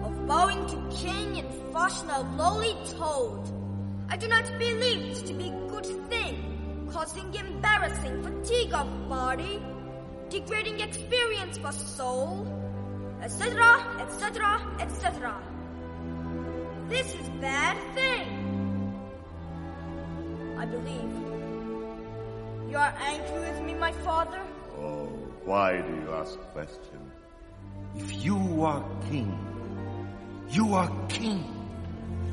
of bowing to king and fashion a lowly toad, I do not believe it to be good thing, causing embarrassing fatigue of body, degrading experience for soul, etc., etc., etc. This is bad thing. I believe. You are angry with me, my father? Oh, why do you ask question? If you are king, you are king.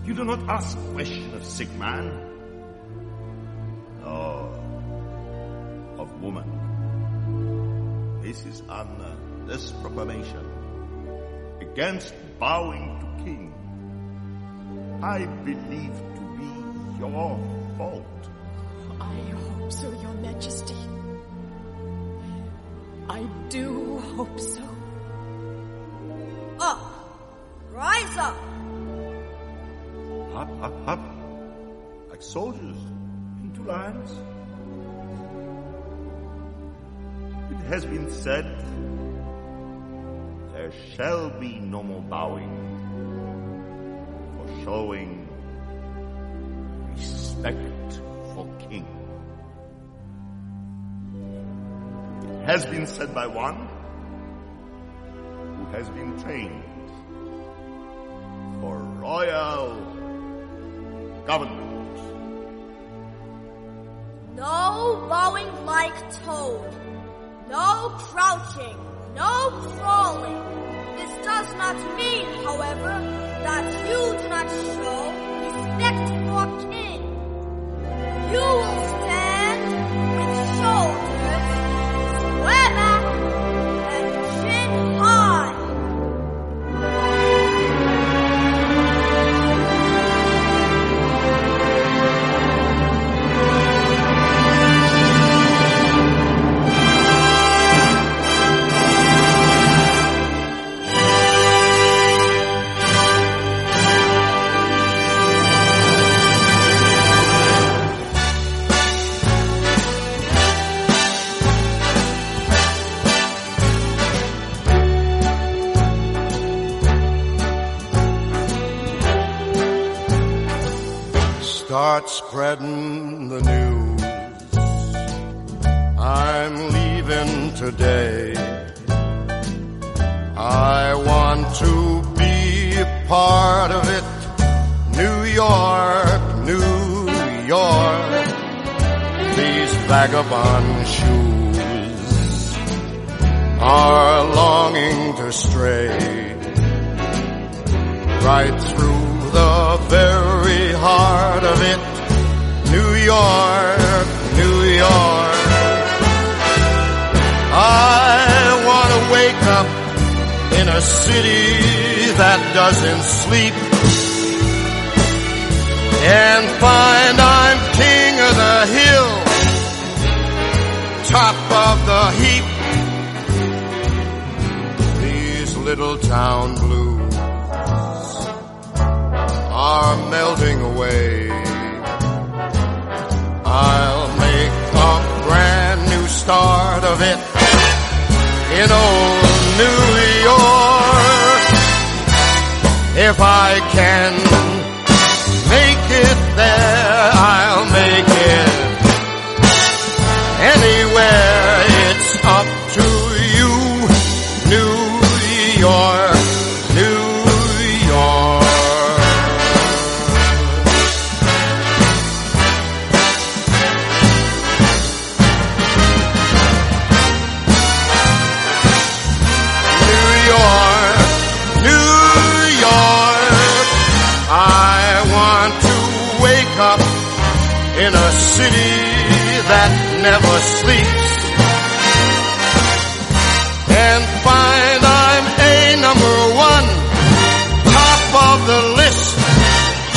You do not ask question of sick man. No, of woman. This is an uh, this proclamation against bowing to king. I believe to be your fault. I hope so, Your Majesty. I do hope so. Up! Rise up! Up, up, up. Like soldiers into lines. It has been said, there shall be no more bowing for showing respect for king. It has been said by one who has been trained toad. No crouching. No crawling. This does not mean, however, that you do not show respect that never sleeps. And find I'm a number one, top of the list,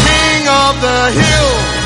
king of the hill,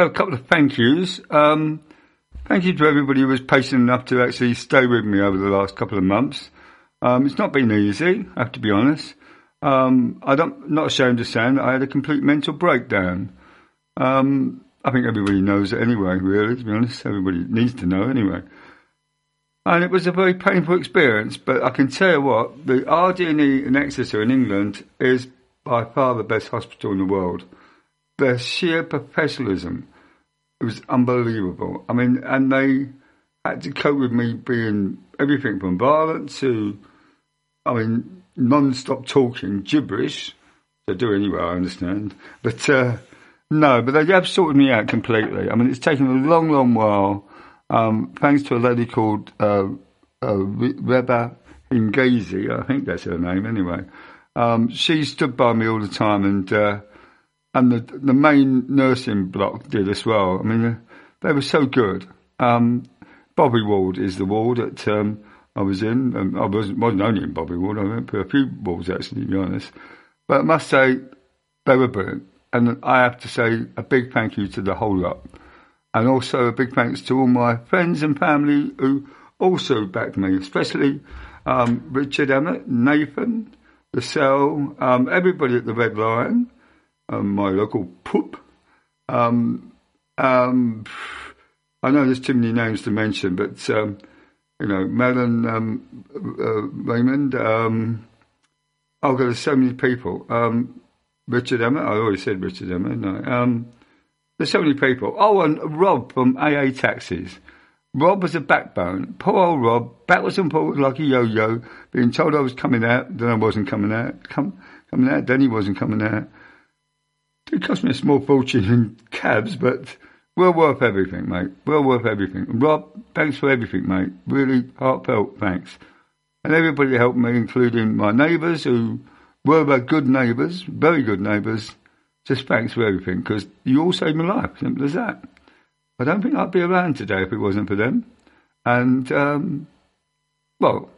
uh, couple of thank yous. Um, thank you to everybody who was patient enough to actually stay with me over the last couple of months. Um, it's not been easy, I have to be honest. Um, I don't, not ashamed to say that I had a complete mental breakdown. Um, I think everybody knows it anyway, really, to be honest. Everybody needs to know anyway. And it was a very painful experience, but I can tell you what, the RD&E in Exeter in England is by far the best hospital in the world. Their sheer professionalism was unbelievable. I mean, and they had to cope with me being everything from violent to, I mean, non-stop talking gibberish. They do anyway, I understand. But, uh, no, but they have sorted me out completely. I mean, it's taken a long, long while, um, thanks to a lady called, uh, uh, Reba Hingazi, I think that's her name anyway. Um, she stood by me all the time and, uh, and the the main nursing block did as well. I mean, they were so good. Um, Bobby Ward is the ward that um, I was in. Um, I wasn't, wasn't only in Bobby Ward. I went for a few wards actually, to be honest. But I must say they were brilliant, and I have to say a big thank you to the whole lot, and also a big thanks to all my friends and family who also backed me, especially um, Richard Emmett, Nathan, the um, everybody at the Red Lion um, my local poop. Um, um, I know there's too many names to mention, but um, you know, Melon um, uh, Raymond. Um, oh, there's so many people. Richard Emmett. I always said Richard Emmett. There's so many people. Oh, and Rob from AA Taxis. Rob was a backbone. Poor old Rob, backwards and forwards like a yo-yo, being told I was coming out, then I wasn't coming out. Come, coming out, then he wasn't coming out. It cost me a small fortune in cabs, but well worth everything, mate. Well worth everything. Rob, thanks for everything, mate. Really heartfelt thanks. And everybody helped me, including my neighbours who were good neighbours, very good neighbours. Just thanks for everything, because you all saved my life. Simple as that. I don't think I'd be around today if it wasn't for them. And, um, well,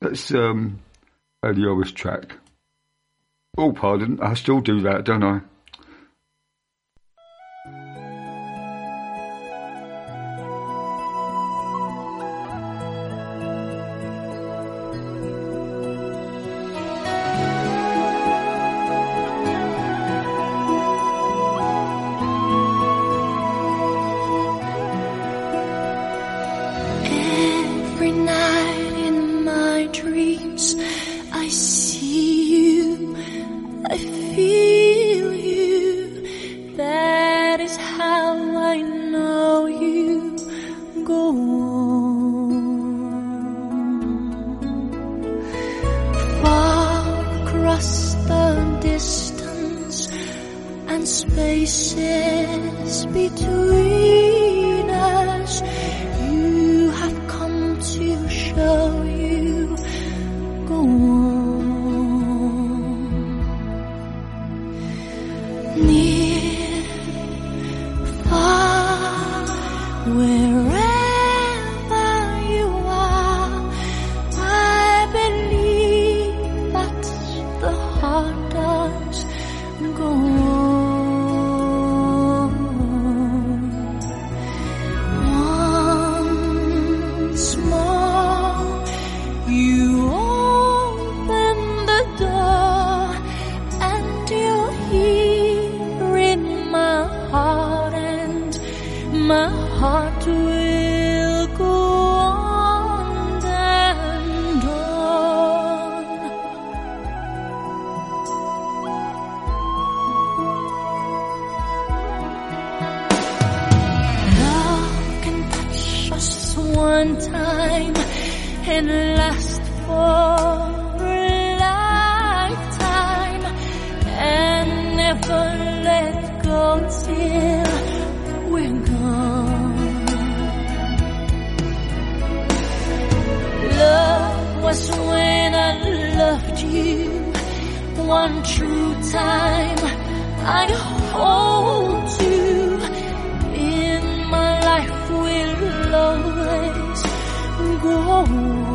let's um, the Elvis track. Oh, pardon. I still do that, don't I? Never let go till we're gone. Love was when I loved you one true time. I hold you in my life will always go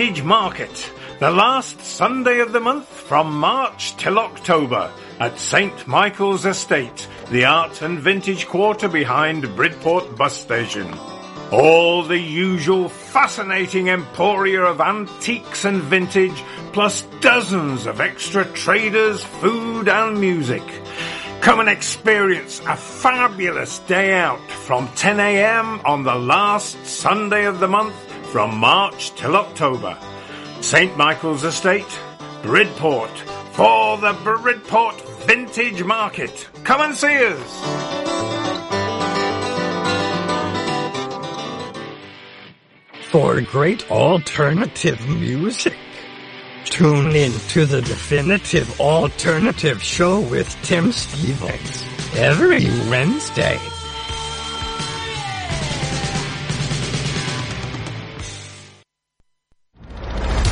Vintage Market, the last Sunday of the month from March till October at St Michael's Estate, the art and vintage quarter behind Bridport bus station. All the usual fascinating emporia of antiques and vintage, plus dozens of extra traders, food and music. Come and experience a fabulous day out from 10am on the last Sunday of the month from March till October. St Michael's Estate, Bridport, for the Bridport Vintage Market. Come and see us. For great alternative music, tune in to the Definitive Alternative Show with Tim Stevens every Wednesday.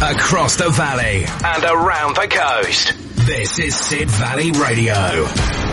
Across the valley and around the coast. This is Sid Valley Radio.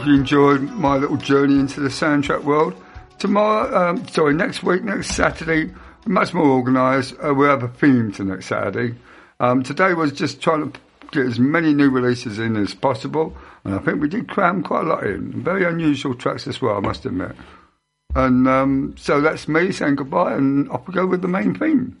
Hope you enjoyed my little journey into the soundtrack world. Tomorrow, um, sorry, next week, next Saturday, much more organised. Uh, we'll have a theme to next Saturday. Um, today was just trying to get as many new releases in as possible, and I think we did cram quite a lot in. Very unusual tracks as well, I must admit. And um, so that's me saying goodbye, and off we go with the main theme.